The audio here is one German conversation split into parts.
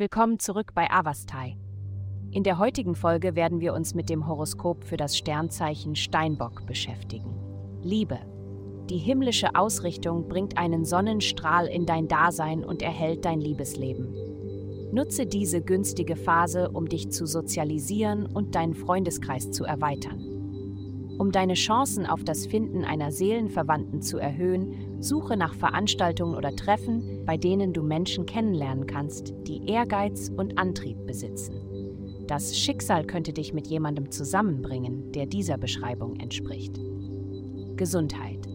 Willkommen zurück bei Avastai. In der heutigen Folge werden wir uns mit dem Horoskop für das Sternzeichen Steinbock beschäftigen. Liebe. Die himmlische Ausrichtung bringt einen Sonnenstrahl in dein Dasein und erhält dein Liebesleben. Nutze diese günstige Phase, um dich zu sozialisieren und deinen Freundeskreis zu erweitern. Um deine Chancen auf das Finden einer Seelenverwandten zu erhöhen, suche nach Veranstaltungen oder Treffen, bei denen du Menschen kennenlernen kannst, die Ehrgeiz und Antrieb besitzen. Das Schicksal könnte dich mit jemandem zusammenbringen, der dieser Beschreibung entspricht. Gesundheit.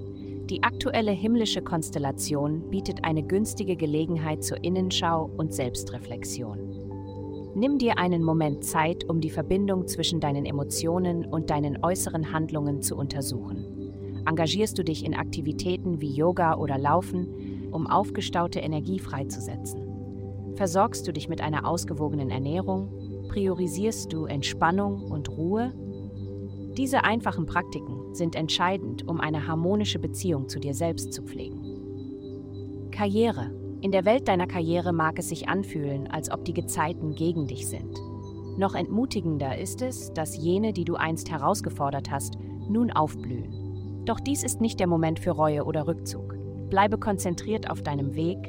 Die aktuelle himmlische Konstellation bietet eine günstige Gelegenheit zur Innenschau und Selbstreflexion. Nimm dir einen Moment Zeit, um die Verbindung zwischen deinen Emotionen und deinen äußeren Handlungen zu untersuchen. Engagierst du dich in Aktivitäten wie Yoga oder Laufen, um aufgestaute Energie freizusetzen? Versorgst du dich mit einer ausgewogenen Ernährung? Priorisierst du Entspannung und Ruhe? Diese einfachen Praktiken sind entscheidend, um eine harmonische Beziehung zu dir selbst zu pflegen. Karriere in der Welt deiner Karriere mag es sich anfühlen, als ob die Gezeiten gegen dich sind. Noch entmutigender ist es, dass jene, die du einst herausgefordert hast, nun aufblühen. Doch dies ist nicht der Moment für Reue oder Rückzug. Bleibe konzentriert auf deinem Weg,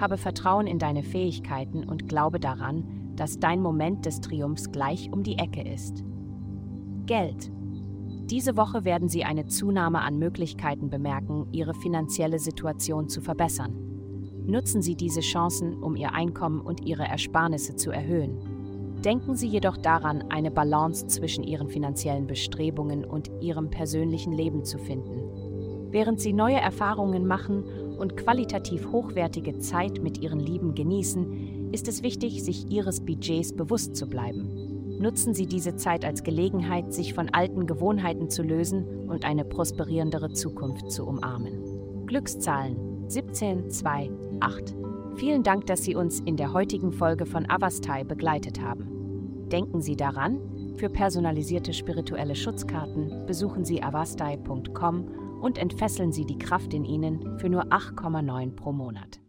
habe Vertrauen in deine Fähigkeiten und glaube daran, dass dein Moment des Triumphs gleich um die Ecke ist. Geld. Diese Woche werden Sie eine Zunahme an Möglichkeiten bemerken, Ihre finanzielle Situation zu verbessern. Nutzen Sie diese Chancen, um Ihr Einkommen und Ihre Ersparnisse zu erhöhen. Denken Sie jedoch daran, eine Balance zwischen Ihren finanziellen Bestrebungen und Ihrem persönlichen Leben zu finden. Während Sie neue Erfahrungen machen und qualitativ hochwertige Zeit mit Ihren Lieben genießen, ist es wichtig, sich Ihres Budgets bewusst zu bleiben. Nutzen Sie diese Zeit als Gelegenheit, sich von alten Gewohnheiten zu lösen und eine prosperierendere Zukunft zu umarmen. Glückszahlen 1728. Vielen Dank, dass Sie uns in der heutigen Folge von Avastai begleitet haben. Denken Sie daran, für personalisierte spirituelle Schutzkarten besuchen Sie avastai.com und entfesseln Sie die Kraft in Ihnen für nur 8,9 pro Monat.